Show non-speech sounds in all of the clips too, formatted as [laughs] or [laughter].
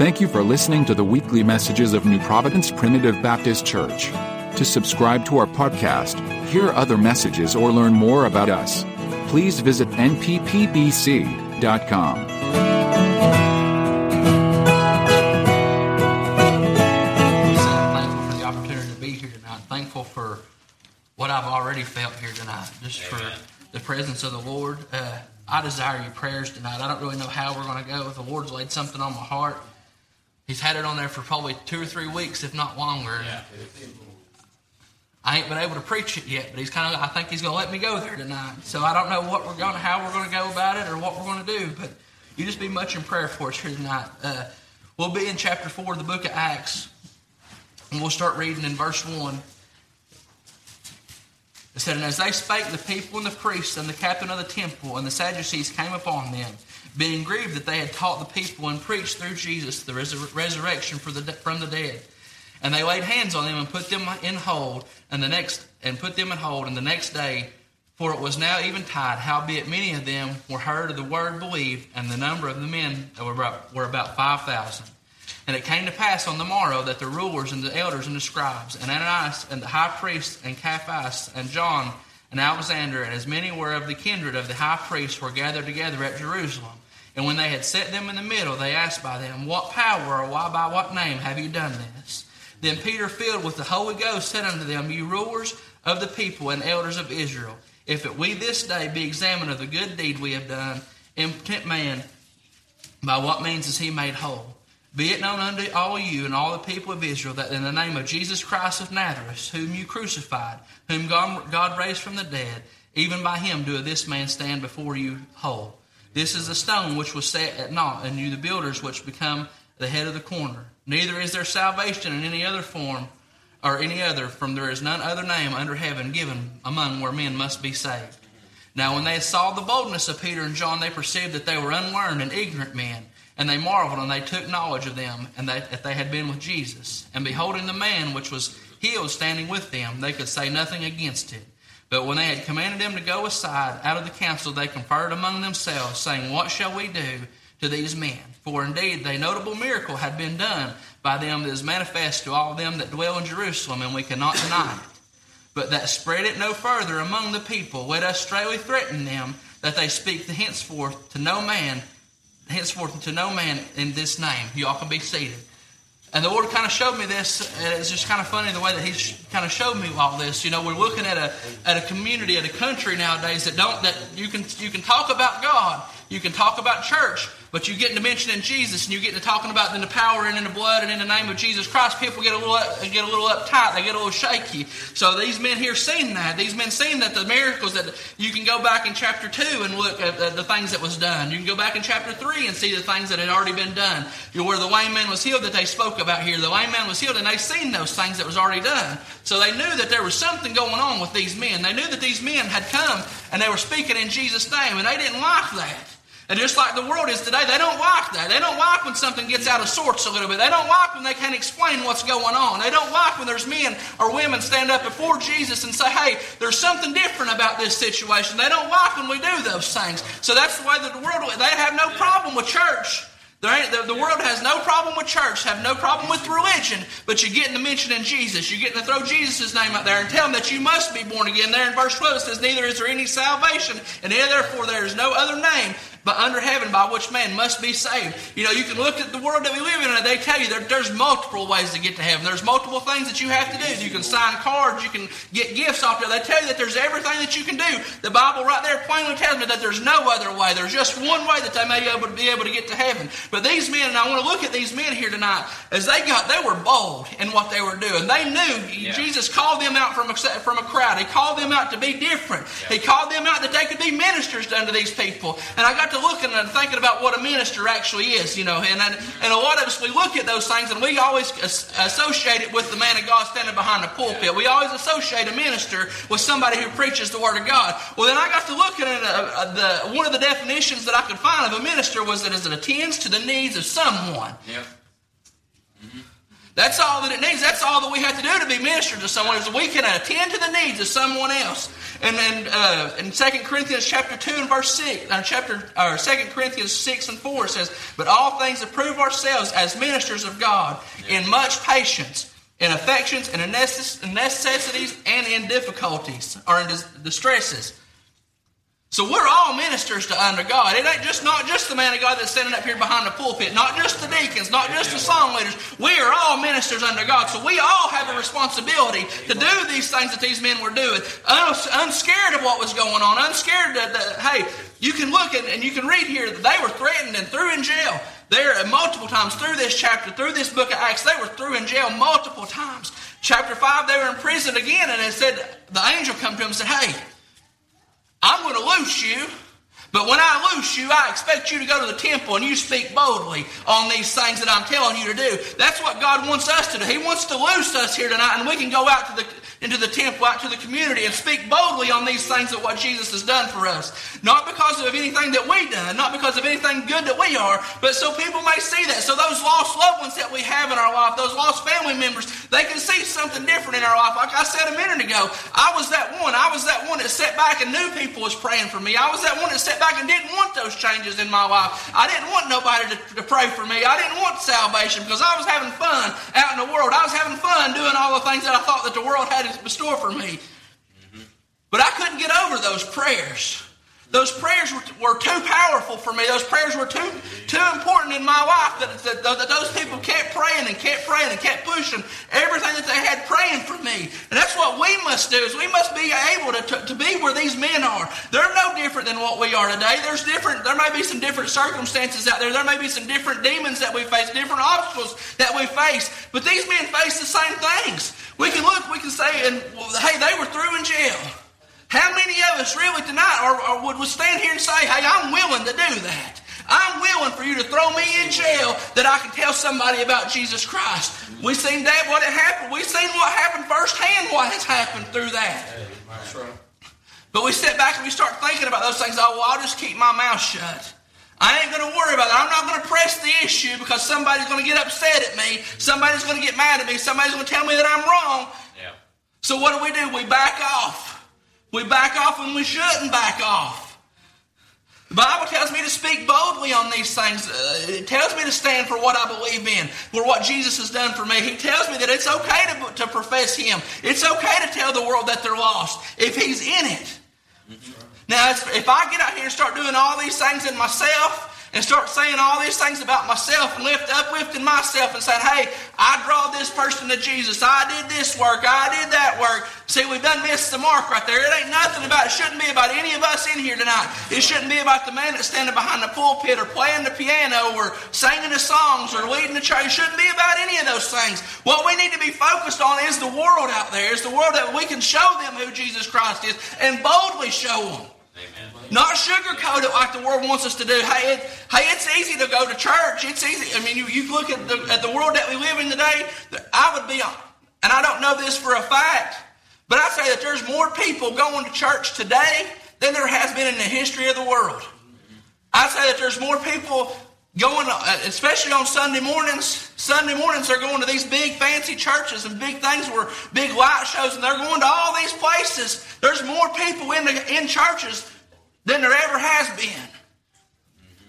Thank you for listening to the weekly messages of New Providence Primitive Baptist Church. To subscribe to our podcast, hear other messages, or learn more about us, please visit nppbc.com. thankful for the opportunity to be here tonight. Thankful for what I've already felt here tonight, just for the presence of the Lord. Uh, I desire your prayers tonight. I don't really know how we're going to go. The Lord's laid something on my heart. He's had it on there for probably two or three weeks, if not longer. Yeah. I ain't been able to preach it yet, but he's kind of. I think he's going to let me go there tonight. So I don't know what we're going, to, how we're going to go about it, or what we're going to do. But you just be much in prayer for us here tonight. Uh, we'll be in chapter four of the book of Acts, and we'll start reading in verse one. It said, And as they spake, the people and the priests and the captain of the temple and the Sadducees came upon them, being grieved that they had taught the people and preached through Jesus the resur- resurrection the from the dead. And they laid hands on them and put them in hold, and the next and put them in hold. And the next day, for it was now eventide, howbeit many of them were heard of the word believed, and the number of the men were about, were about five thousand. And it came to pass on the morrow that the rulers and the elders and the scribes, and Ananias and the high priest, and Caiaphas, and John, and Alexander, and as many were of the kindred of the high priest, were gathered together at Jerusalem. And when they had set them in the middle, they asked by them, What power or why by what name have you done this? Then Peter, filled with the Holy Ghost, said unto them, You rulers of the people and elders of Israel, if it we this day be examined of the good deed we have done, impotent man, by what means is he made whole? Be it known unto all you and all the people of Israel that in the name of Jesus Christ of Nazareth, whom you crucified, whom God, raised from the dead, even by him doeth this man stand before you whole. This is the stone which was set at naught, and you the builders which become the head of the corner. Neither is there salvation in any other form or any other, from there is none other name under heaven given among where men must be saved. Now, when they saw the boldness of Peter and John, they perceived that they were unlearned and ignorant men. And they marveled, and they took knowledge of them, and that, that they had been with Jesus. And beholding the man which was healed standing with them, they could say nothing against it. But when they had commanded them to go aside out of the council, they conferred among themselves, saying, What shall we do to these men? For indeed, a notable miracle had been done by them that is manifest to all them that dwell in Jerusalem, and we cannot deny it. But that spread it no further among the people, let us straightly threaten them that they speak henceforth to no man, henceforth to no man in this name. You all can be seated. And the Lord kind of showed me this, and it's just kind of funny the way that He kind of showed me all this. You know, we're looking at a at a community, at a country nowadays that don't that you can you can talk about God, you can talk about church, but you get into mentioning Jesus, and you get into talking about in the power and in the blood and in the name of Jesus Christ. People get a little get a little uptight, they get a little shaky. So these men here seen that. These men seen that the miracles that you can go back in chapter two and look at the things that was done. You can go back in chapter three and see the things that had already been done. You where the lame man was healed that they spoke about here. The lame man was healed, and they seen those things that was already done. So they knew that there was something going on with these men. They knew that these men had come and they were speaking in Jesus' name, and they didn't like that. And just like the world is today, they don't like that. They don't like when something gets out of sorts a little bit. They don't like when they can't explain what's going on. They don't like when there's men or women stand up before Jesus and say, hey, there's something different about this situation. They don't like when we do those things. So that's the way that the world, they have no problem with church. The, the, world has no problem with church, have no problem with religion, but you're getting to mention in Jesus. You're getting to throw Jesus' name out there and tell them that you must be born again. There in verse 12 it says, Neither is there any salvation, and therefore there is no other name but under heaven by which man must be saved. You know, you can look at the world that we live in and they tell you there, there's multiple ways to get to heaven. There's multiple things that you have to do. You can sign cards, you can get gifts off there. They tell you that there's everything that you can do. The Bible right there plainly tells me that there's no other way. There's just one way that they may be able to, be able to get to heaven. But these men, and I want to look at these men here tonight, as they got, they were bold in what they were doing. They knew yeah. Jesus called them out from a, from a crowd. He called them out to be different. Yeah. He called them out that they could be ministers unto these people. And I got to looking and thinking about what a minister actually is, you know. And, and a lot of us, we look at those things and we always associate it with the man of God standing behind the pulpit. We always associate a minister with somebody who preaches the Word of God. Well, then I got to looking at uh, the, one of the definitions that I could find of a minister was that it attends to the needs of someone. Yep. That's all that it needs. That's all that we have to do to be ministered to someone is we can attend to the needs of someone else. And then uh, in 2 Corinthians chapter 2 and verse 6, uh, chapter, or 2 Corinthians 6 and 4 says, But all things approve ourselves as ministers of God in much patience, in affections, and in necessities, and in difficulties, or in distresses so we're all ministers to under God. It ain't just not just the man of God that's standing up here behind the pulpit, not just the deacons, not just the song leaders. We are all ministers under God. So we all have a responsibility to do these things that these men were doing, unscared of what was going on, unscared that, that hey, you can look and you can read here that they were threatened and threw in jail. There multiple times through this chapter, through this book of Acts, they were threw in jail multiple times. Chapter five, they were in prison again, and it said the angel come to them and said, "Hey." I'm going to loose you. But when I loose you, I expect you to go to the temple and you speak boldly on these things that I'm telling you to do. That's what God wants us to do. He wants to loose us here tonight, and we can go out to the into the temple, out to the community, and speak boldly on these things of what Jesus has done for us. Not because of anything that we've done, not because of anything good that we are, but so people may see that. So those lost loved ones that we have in our life, those lost family members, they can see something different in our life. Like I said a minute ago, I was that one. I was that one that sat back and knew people was praying for me. I was that one that sat back and didn't want those changes in my life. I didn't want nobody to, to pray for me. I didn't want salvation because I was having fun out in the world. I was having fun doing all the things that I thought that the world had in store for me. But I couldn't get over those prayers. Those prayers were, were too powerful for me. Those prayers were too, too important in my life that, that, that, those people kept praying and kept praying and kept pushing everything that they had praying for me. And that's what we must do is we must be able to, to, to be where these men are. They're no different than what we are today. There's different, there may be some different circumstances out there. There may be some different demons that we face, different obstacles that we face. But these men face the same things. We can look, we can say, and hey, they were threw in jail. How many of us really tonight or, or would, stand here and say, hey, I'm willing to do that? I'm willing for you to throw me in jail that I can tell somebody about Jesus Christ. We've seen that what it happened. We've seen what happened firsthand. What has happened through that. But we sit back and we start thinking about those things. Oh, well, I'll just keep my mouth shut. I ain't going to worry about it. I'm not going to press because somebody's going to get upset at me. Somebody's going to get mad at me. Somebody's going to tell me that I'm wrong. Yeah. So what do we do? We back off. We back off when we shouldn't back off. The Bible tells me to speak boldly on these things. Uh, it tells me to stand for what I believe in, for what Jesus has done for me. He tells me that it's okay to, to profess Him. It's okay to tell the world that they're lost if He's in it. Now, if I get out here and start doing all these things in myself, and start saying all these things about myself and lift uplifting myself and saying, hey, I draw this person to Jesus. I did this work. I did that work. See, we've done missed the mark right there. It ain't nothing about it. shouldn't be about any of us in here tonight. It shouldn't be about the man that's standing behind the pulpit or playing the piano or singing the songs or leading the church. It shouldn't be about any of those things. What we need to be focused on is the world out there. Is the world that we can show them who Jesus Christ is and boldly show them. Not sugarcoat it like the world wants us to do. Hey, it, hey, it's easy to go to church. It's easy. I mean, you, you look at the, at the world that we live in today, I would be, and I don't know this for a fact, but I say that there's more people going to church today than there has been in the history of the world. I say that there's more people going, uh, especially on Sunday mornings. Sunday mornings, they're going to these big fancy churches and big things where big light shows, and they're going to all these places. There's more people in the, in churches than there ever has been.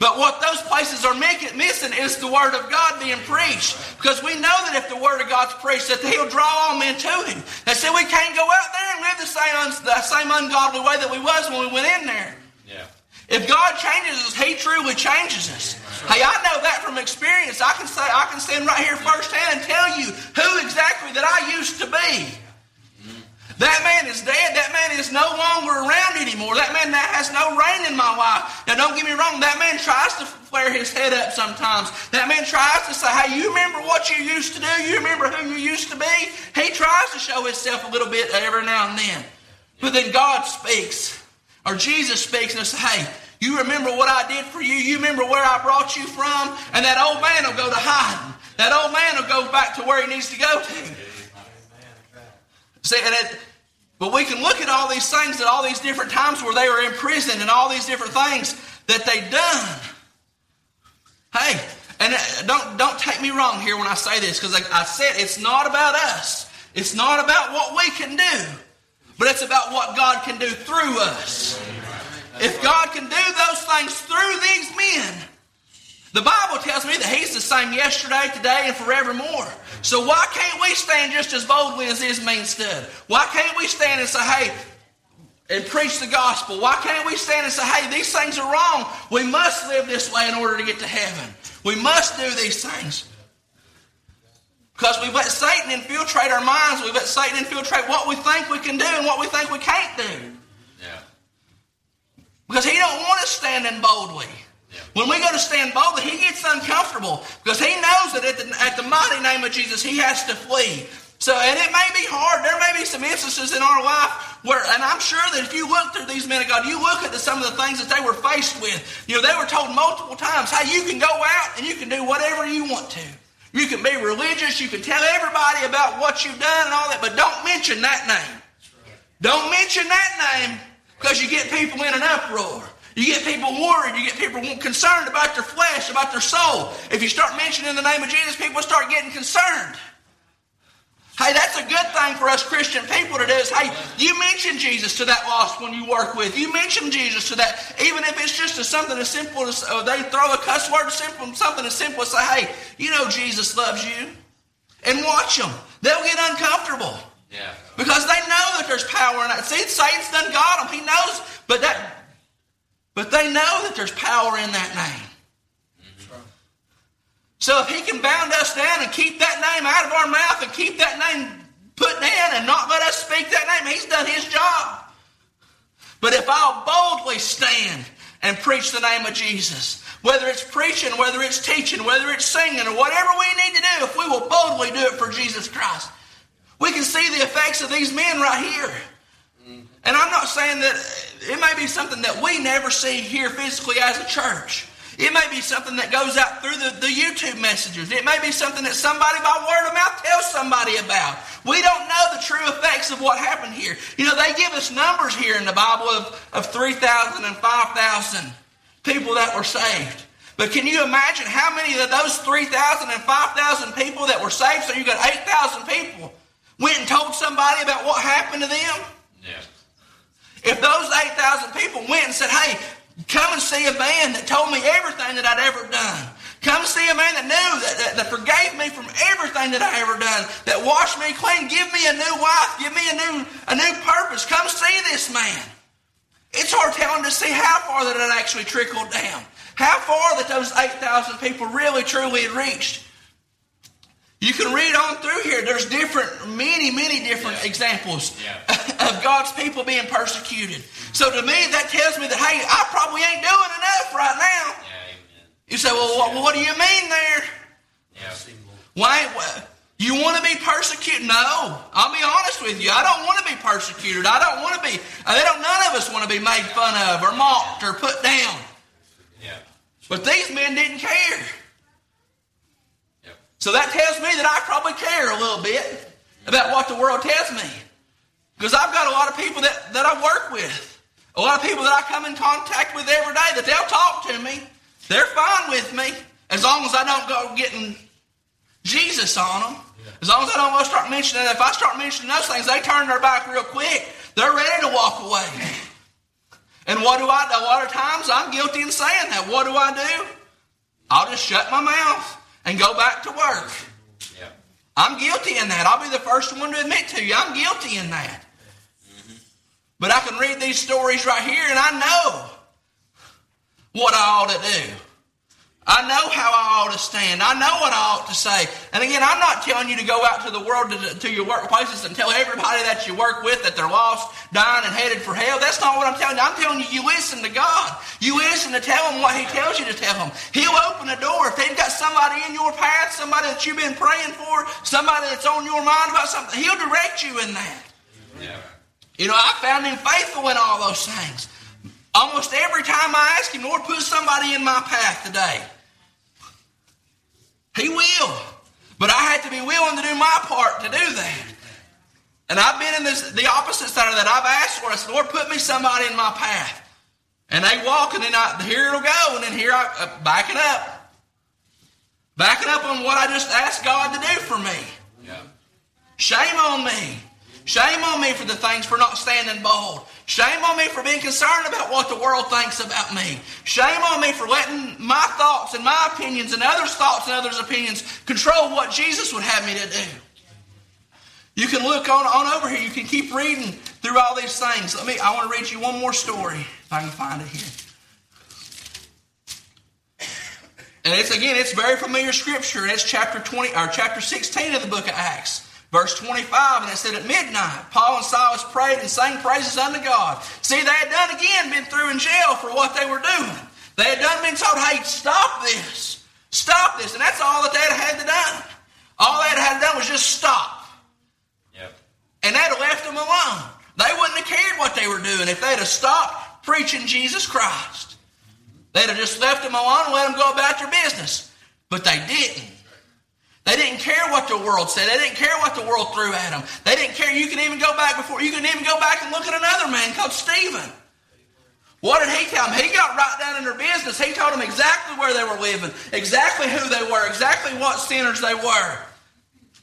But what those places are missing is the Word of God being preached. Because we know that if the Word of God's preached, that He'll draw all men to Him. And so we can't go out there and live the same, the same ungodly way that we was when we went in there. Yeah. If God changes us, He truly changes us. Hey, I know that from experience. I can say I can stand right here firsthand and tell you who exactly that I used to be. That man is dead. That man is no longer around anymore. That man now has no reign in my life. Now, don't get me wrong. That man tries to flare his head up sometimes. That man tries to say, hey, you remember what you used to do? You remember who you used to be? He tries to show himself a little bit every now and then. But then God speaks, or Jesus speaks and says, hey, you remember what I did for you? You remember where I brought you from? And that old man will go to hiding. That old man will go back to where he needs to go to. See, and it, but we can look at all these things at all these different times where they were in prison and all these different things that they done. Hey, And uh, don't don't take me wrong here when I say this, because like I said, it's not about us. It's not about what we can do, but it's about what God can do through us. If God can do those things through these men, the Bible tells me that He's the same yesterday, today, and forevermore. So why can't we stand just as boldly as this man stood? Why can't we stand and say, hey, and preach the gospel? Why can't we stand and say, hey, these things are wrong? We must live this way in order to get to heaven. We must do these things. Because we've let Satan infiltrate our minds. We've let Satan infiltrate what we think we can do and what we think we can't do. Yeah. Because he don't want us standing boldly. When we go to stand boldly, he gets uncomfortable because he knows that at the, at the mighty name of Jesus, he has to flee. So, and it may be hard. There may be some instances in our life where, and I'm sure that if you look through these men of God, you look at the, some of the things that they were faced with. You know, they were told multiple times, hey, you can go out and you can do whatever you want to. You can be religious. You can tell everybody about what you've done and all that, but don't mention that name. Don't mention that name because you get people in an uproar. You get people worried. You get people concerned about their flesh, about their soul. If you start mentioning the name of Jesus, people start getting concerned. Hey, that's a good thing for us Christian people to do is, hey, you mention Jesus to that lost one you work with. You mention Jesus to that, even if it's just a, something as simple as uh, they throw a cuss word, simple, something as simple as say, hey, you know Jesus loves you. And watch them. They'll get uncomfortable. Yeah. Because they know that there's power in that. See, Satan's done got them. He knows, but that but they know that there's power in that name. So if he can bound us down and keep that name out of our mouth and keep that name put down and not let us speak that name, he's done his job. But if I'll boldly stand and preach the name of Jesus, whether it's preaching, whether it's teaching, whether it's singing, or whatever we need to do, if we will boldly do it for Jesus Christ, we can see the effects of these men right here. And I'm not saying that it may be something that we never see here physically as a church. It may be something that goes out through the, the YouTube messages. It may be something that somebody by word of mouth tells somebody about. We don't know the true effects of what happened here. You know, they give us numbers here in the Bible of, of 3,000 and 5,000 people that were saved. But can you imagine how many of those 3,000 and 5,000 people that were saved, so you got 8,000 people, went and told somebody about what happened to them? If those 8,000 people went and said, hey, come and see a man that told me everything that I'd ever done. Come see a man that knew, that, that, that, forgave me from everything that I ever done, that washed me clean, give me a new wife, give me a new, a new purpose. Come see this man. It's hard telling to see how far that it actually trickled down. How far that those 8,000 people really, truly had reached. You can read on through here. There's different, many, many different Yeah. examples Yeah. [laughs] of God's people being persecuted. So to me, that tells me that, hey, I probably ain't doing enough right now. Yeah. You say, well, what, what do you mean there? Yeah. Why? why- You want to be persecuted? No. I'll be honest with you. I don't want to be persecuted. I don't want to be. uh, They don't. None of us want to be made fun of or mocked or put down. Yeah. But these men didn't care. So that tells me that I probably care a little bit about what the world tells me. Because I've got a lot of people that, that I work with, a lot of people that I come in contact with every day that they'll talk to me. They're fine with me as long as I don't go getting Jesus on them. As long as I don't start mentioning, if I start mentioning those things, they turn their back real quick. They're ready to walk away. And what do I do? A lot of times I'm guilty in saying that. What do I do? I'll just shut my mouth and go back to work. Yeah. I'm guilty in that. I'll be the first one to admit to you, I'm guilty in that. Mm-hmm. But I can read these stories right here and I know what I ought to do. I know how I ought to stand. I know what I ought to say. And again, I'm not telling you to go out to the world, to, to your workplaces, and tell everybody that you work with that they're lost, dying, and headed for hell. That's not what I'm telling you. I'm telling you, you listen to God. You listen to tell Him what He tells you to tell Him. He'll open a door. If they've got somebody in your path, somebody that you've been praying for, somebody that's on your mind about something, He'll direct you in that. Yeah. You know, I found him faithful in all those things. Almost every time I ask him, Lord, put somebody in my path today. He will. But I had to be willing to do my part to do that. And I've been in this the opposite side of that. I've asked for it. Lord, put me somebody in my path. And they walk, and then I, here it'll go, and then here I uh, back it up. Backing up on what I just asked God to do for me. Yeah. Shame on me. Shame on me for the things for not standing bold. Shame on me for being concerned about what the world thinks about me. Shame on me for letting my thoughts and my opinions and others' thoughts and others' opinions control what Jesus would have me to do. You can look on, on over here. You can keep reading through all these things. Let me. I want to read you one more story if I can find it here. And it's again, it's very familiar scripture. It's chapter twenty or chapter sixteen of the book of Acts. Verse 25, and it said, At midnight, Paul and Silas prayed and sang praises unto God. See, they had done again been threw in jail for what they were doing. They had done been told, hey, stop this. Stop this. And that's all that they had had to do. All they had had to do was just stop. Yep. And they'd have left them alone. They wouldn't have cared what they were doing if they'd have stopped preaching Jesus Christ. They'd have just left them alone and let them go about their business. But they didn't. They didn't care what the world said. They didn't care what the world threw at them. They didn't care. You can even go back before. You can even go back and look at another man called Stephen. What did he tell them? He got right down in their business. He told them exactly where they were living, exactly who they were, exactly what sinners they were,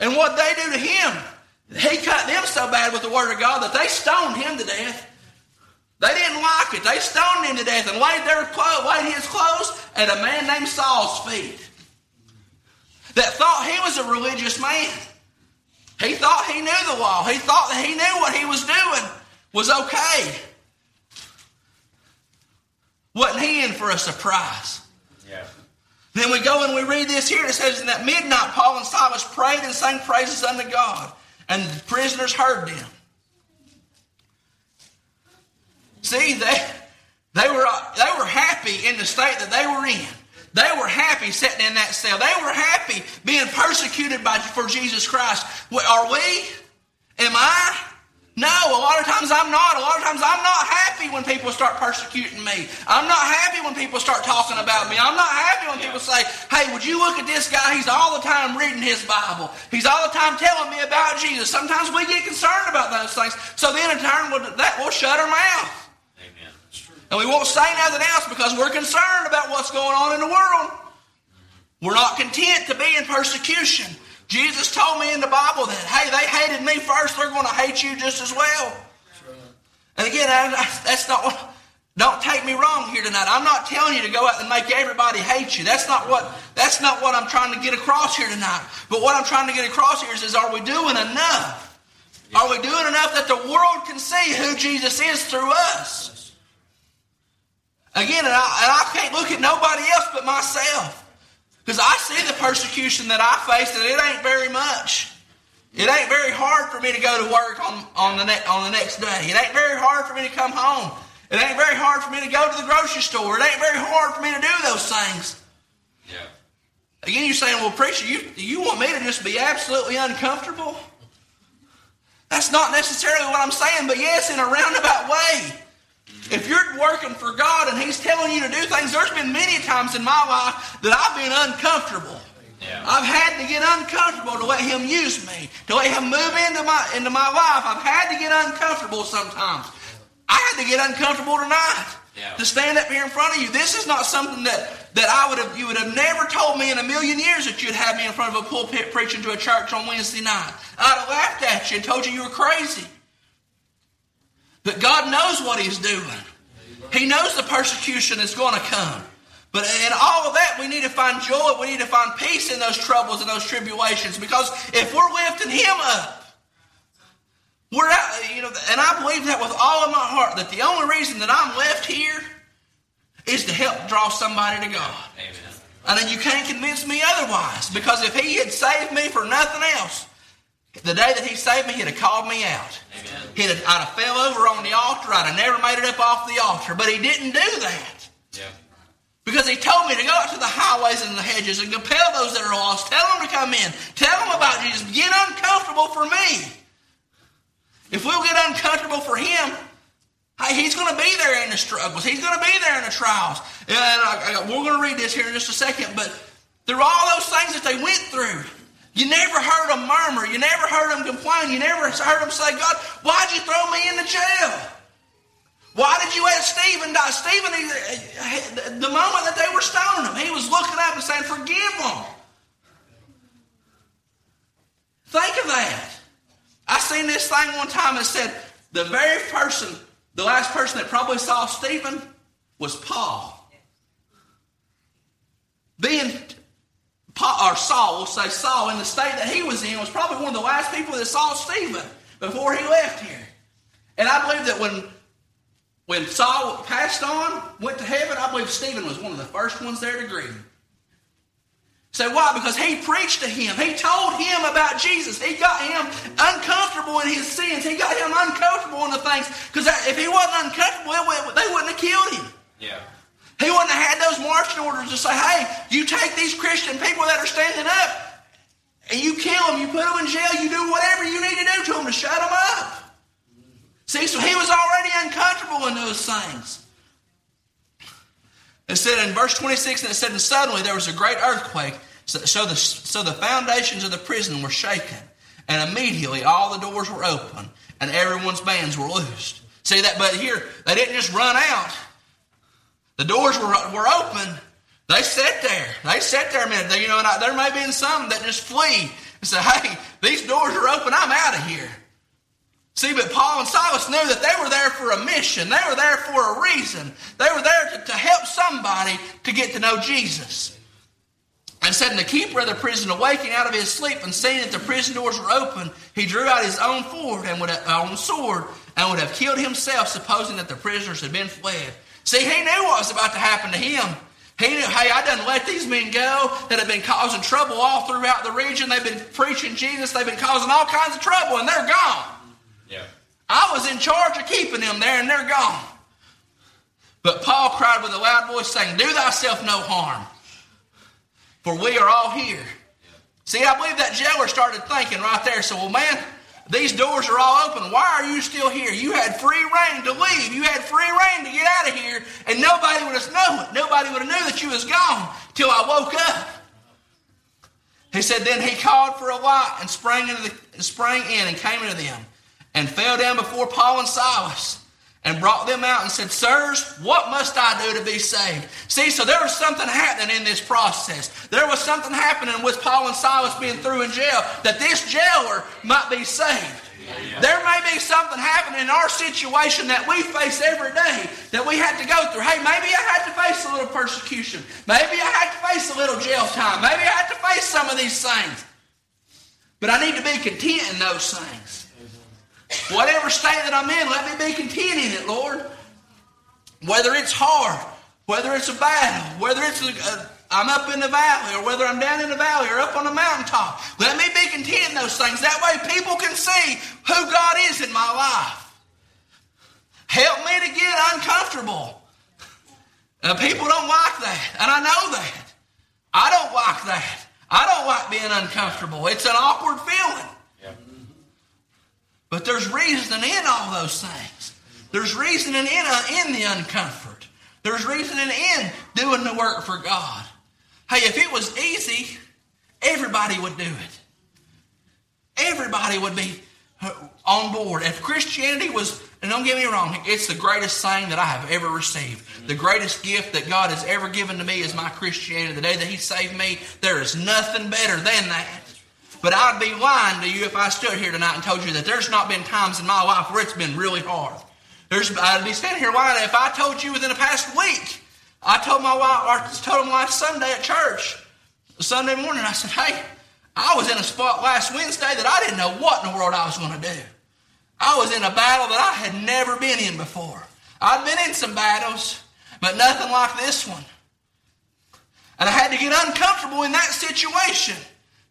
and what they do to him. He cut them so bad with the word of God that they stoned him to death. They didn't like it. They stoned him to death and laid their clothes, laid his clothes at a man named Saul's feet that thought he was a religious man. He thought he knew the law. He thought that he knew what he was doing was okay. Wasn't he in for a surprise? Yeah. Then we go and we read this here. It says, In that midnight, Paul and Silas prayed and sang praises unto God, and the prisoners heard them. See, they, they, were, they were happy in the state that they were in. They were happy sitting in that cell. They were happy being persecuted by, for Jesus Christ. Are we? Am I? No, a lot of times I'm not. A lot of times I'm not happy when people start persecuting me. I'm not happy when people start talking about me. I'm not happy when people say, hey, would you look at this guy? He's all the time reading his Bible. He's all the time telling me about Jesus. Sometimes we get concerned about those things. So then in turn, that will shut our mouth. And we won't say nothing else because we're concerned about what's going on in the world. We're not content to be in persecution. Jesus told me in the Bible that, hey, they hated me first, they're going to hate you just as well. And again, I, that's not what, don't take me wrong here tonight. I'm not telling you to go out and make everybody hate you. That's not what, that's not what I'm trying to get across here tonight. But what I'm trying to get across here is, is are we doing enough? Are we doing enough that the world can see who Jesus is through us? Again, and I, and I can't look at nobody else but myself. Because I see the persecution that I face, and it ain't very much. It ain't very hard for me to go to work on, on, the, ne- on the next day. It ain't very hard for me to come home. It ain't very hard for me to go to the grocery store. It ain't very hard for me to do those things. Yeah. Again, you're saying, well, preacher, you, you want me to just be absolutely uncomfortable? That's not necessarily what I'm saying, but yes, in a roundabout way. If you're working for God and He's telling you to do things, there's been many times in my life that I've been uncomfortable. Yeah. I've had to get uncomfortable to let Him use me, to let Him move into my into my life. I've had to get uncomfortable sometimes. I had to get uncomfortable tonight Yeah. to stand up here in front of you. This is not something that that I would have you would have never told me in a million years that you'd have me in front of a pulpit preaching to a church on Wednesday night. I'd have laughed at you and told you you were crazy. But God knows what He's doing. He knows the persecution is going to come. But in all of that, we need to find joy. We need to find peace in those troubles and those tribulations. Because if we're lifting Him up, we're out, you know, and I believe that with all of my heart, that the only reason that I'm left here is to help draw somebody to God. Amen. And then you can't convince me otherwise. Because if He had saved me for nothing else, the day that He saved me, He'd have called me out. Amen. He'd have, I'd have fell over on the altar. I'd have never made it up off the altar. But He didn't do that. Yeah. Because he told me to go out to the highways and the hedges and compel those that are lost. Tell them to come in. Tell them about Jesus. Get uncomfortable for me. If we'll get uncomfortable for him, hey, he's going to be there in the struggles. He's going to be there in the trials. And I, I, we're going to read this here in just a second. But through all those things that they went through, you never heard them murmur. You never heard them complain. You never heard them say, God, why'd you throw me into jail? Why did you have Stephen die? Stephen, he, the moment that they were stoning him, he was looking up and saying, Forgive them. Think of that. I seen this thing one time that said, The very person, the last person that probably saw Stephen was Paul. Or Saul, we'll say Saul, in the state that he was in, was probably one of the last people that saw Stephen before he left here. And I believe that when when Saul passed on, went to heaven, I believe Stephen was one of the first ones there to greet him. Say why? Because he preached to him. He told him about Jesus. He got him uncomfortable in his sins. He got him uncomfortable in the things. Because if he wasn't uncomfortable, they wouldn't have killed him. Yeah. He wouldn't have had those marching orders to say, hey, you take these Christian people that are standing up and you kill them, you put them in jail, you do whatever you need to do to them to shut them up. See, so he was already uncomfortable in those things. It said in verse 26, and it said, and suddenly there was a great earthquake, so the, so the foundations of the prison were shaken, and immediately all the doors were open, and everyone's bands were loosed. See that? But here, they didn't just run out. The doors were, were open. They sat there. They sat there a minute. They, you know, I, there may be some that just flee and say, [laughs] hey, these doors are open. I'm out of here. See, but Paul and Silas knew that they were there for a mission. They were there for a reason. They were there to, to help somebody to get to know Jesus. And said, and the keeper of the prison, awaking out of his sleep and seeing that the prison doors were open, he drew out his own and would have, own sword and would have killed himself, supposing that the prisoners had been fled. See, he knew what was about to happen to him. He knew, hey, I done let these men go that have been causing trouble all throughout the region. They've been preaching Jesus. They've been causing all kinds of trouble, and they're gone. Yeah. I was in charge of keeping them there, and they're gone. But Paul cried with a loud voice, saying, Do thyself no harm, for we are all here. See, I believe that jailer started thinking right there. So, well, man, these doors are all open. Why are you still here? You had free reign to leave. You had free reign to get out of here, and nobody would have known it. Nobody would have knew that you was gone till I woke up. He said, then he called for a light and sprang into the sprang in and came into them and fell down before Paul and Silas and brought them out and said, Sirs, what must I do to be saved? See, so there was something happening in this process. There was something happening with Paul and Silas being threw in jail that this jailer might be saved. There may be something happening in our situation that we face every day that we had to go through. Hey, maybe I had to face a little persecution. Maybe I had to face a little jail time. Maybe I had to face some of these things. But I need to be content in those things. Whatever state that I'm in, let me be content in it, Lord. Whether it's hard, whether it's a battle, whether it's I'm up in the valley, or whether I'm down in the valley or up on the mountaintop, let me be content in those things. That way people can see who God is in my life. Help me to get uncomfortable. Uh, people don't like that, and I know that. I don't like that. I don't like being uncomfortable. It's an awkward feeling. But there's reason in all those things. There's reason in, uh, in the uncomfort. There's reason in doing the work for God. Hey, if it was easy, everybody would do it. Everybody would be uh, on board. If Christianity was, and don't get me wrong, it's the greatest thing that I have ever received. The greatest gift that God has ever given to me is my Christianity. The day that He saved me, there is nothing better than that. But I'd be lying to you if I stood here tonight and told you that there's not been times in my life where it's been really hard. There's, I'd be standing here lying if I told you within the past week. I told my wife, I told him last Sunday at church, Sunday morning, I said, hey, I was in a spot last Wednesday that I didn't know what in the world I was going to do. I was in a battle that I had never been in before. I'd been in some battles, but nothing like this one. And I had to get uncomfortable in that situation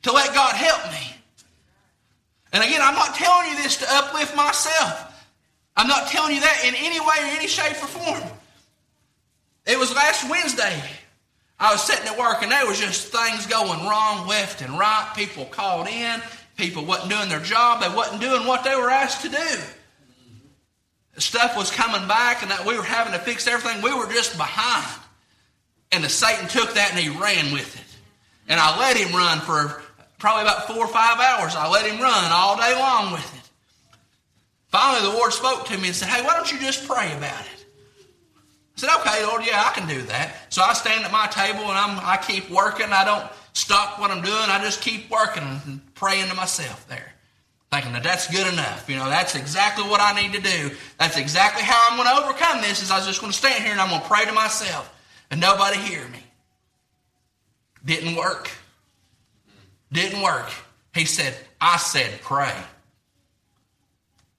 to let God help me. And again, I'm not telling you this to uplift myself. I'm not telling you that in any way or any shape or form. It was last Wednesday. I was sitting at work and there was just things going wrong left and right. People called in. People wasn't doing their job. They wasn't doing what they were asked to do. Stuff was coming back and that we were having to fix everything. We were just behind. And the Satan took that and he ran with it. And I let him run for probably about four or five hours. I let him run all day long with it. Finally, the Lord spoke to me and said, Hey, why don't you just pray about it? I said, Okay, Lord, yeah, I can do that. So I stand at my table and I'm, I keep working. I don't stop what I'm doing. I just keep working and praying to myself there. Thinking that that's good enough. You know, that's exactly what I need to do. That's exactly how I'm going to overcome this is I just going to stand here and I'm going to pray to myself and nobody hear me. Didn't work. Didn't work. He said, I said pray.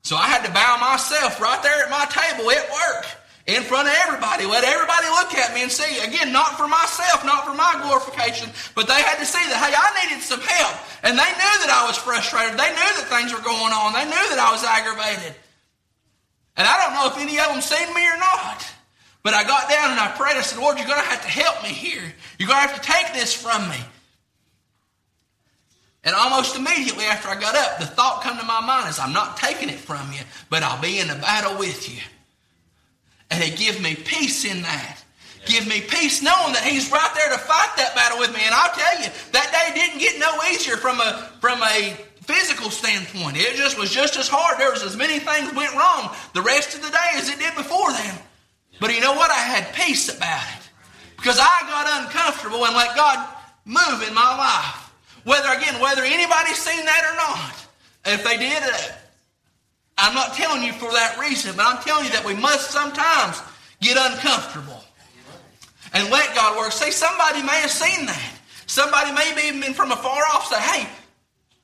So I had to bow myself right there at my table at work in front of everybody. Let everybody look at me and see. Again, not for myself, not for my glorification, but they had to see that, hey, I needed some help. And they knew that I was frustrated. They knew that things were going on. They knew that I was aggravated. And I don't know if any of them seen me or not. But I got down and I prayed. I said, Lord, you're going to have to help me here. You're going to have to take this from me. And almost immediately after I got up, the thought come to my mind is, I'm not taking it from you, but I'll be in the battle with you. And it give me peace in that. Give me peace knowing that He's right there to fight that battle with me. And I'll tell you, that day didn't get no easier from a from a physical standpoint. It just was just as hard. There was as many things went wrong the rest of the day as it did before then. But you know what? I had peace about it. Because I got uncomfortable and let God move in my life. Whether, again, whether anybody's seen that or not. If they did, uh, I'm not telling you for that reason, but I'm telling you that we must sometimes get uncomfortable and let God work. See, somebody may have seen that. Somebody may be even been from afar off say, hey,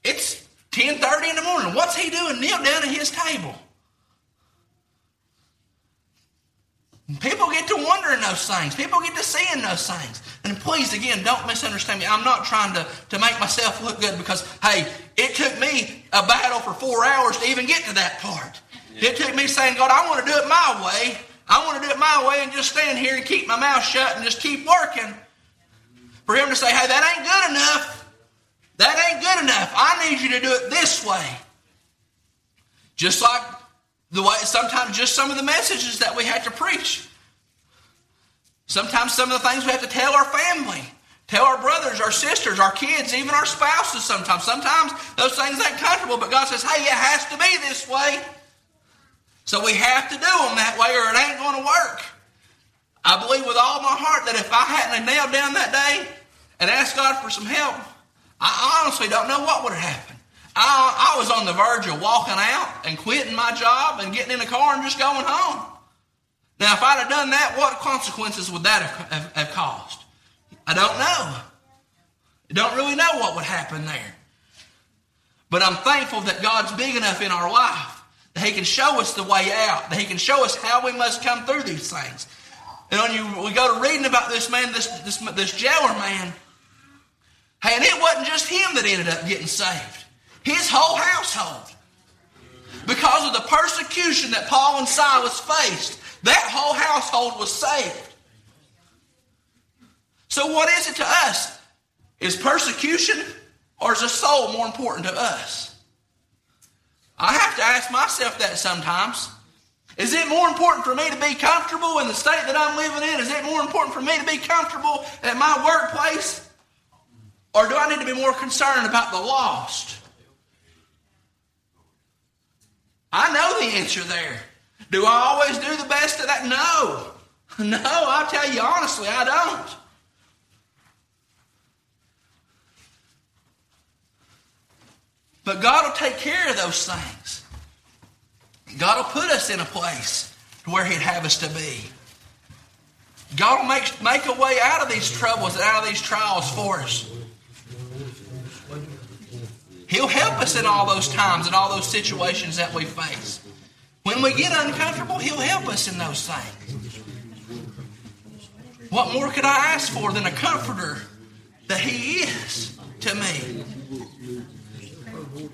it's 10.30 in the morning. What's he doing? Kneel down at his table. People get to wondering those things. People get to seeing those things. And please, again, don't misunderstand me. I'm not trying to, to make myself look good because, hey, it took me a battle for four hours to even get to that part. Yeah. It took me saying, God, I want to do it my way. I want to do it my way and just stand here and keep my mouth shut and just keep working. For him to say, hey, that ain't good enough. That ain't good enough. I need you to do it this way. Just like the way sometimes just some of the messages that we had to preach. Sometimes some of the things we have to tell our family, tell our brothers, our sisters, our kids, even our spouses sometimes. Sometimes those things ain't comfortable, but God says, hey, it has to be this way. So we have to do them that way or it ain't going to work. I believe with all my heart that if I hadn't nailed down that day and asked God for some help, I honestly don't know what would have happened. I, I was on the verge of walking out and quitting my job and getting in a car and just going home. Now, if I'd have done that, what consequences would that have, have, have caused? I don't know. I don't really know what would happen there. But I'm thankful that God's big enough in our life that He can show us the way out, that He can show us how we must come through these things. And when you, we go to reading about this man, this, this, this jailer man, hey, and it wasn't just him that ended up getting saved his whole household. Because of the persecution that Paul and Silas faced, that whole household was saved. So, what is it to us? Is persecution or is a soul more important to us? I have to ask myself that sometimes. Is it more important for me to be comfortable in the state that I'm living in? Is it more important for me to be comfortable at my workplace? Or do I need to be more concerned about the lost? I know the answer there. Do I always do the best of that? No. [laughs] No, I'll tell you honestly, I don't. But God will take care of those things. God will put us in a place where He'd have us to be. God will make, make a way out of these troubles and out of these trials for us. He'll help us in all those times and all those situations that we face. When we get uncomfortable, He'll help us in those things. What more could I ask for than a comforter that He is to me?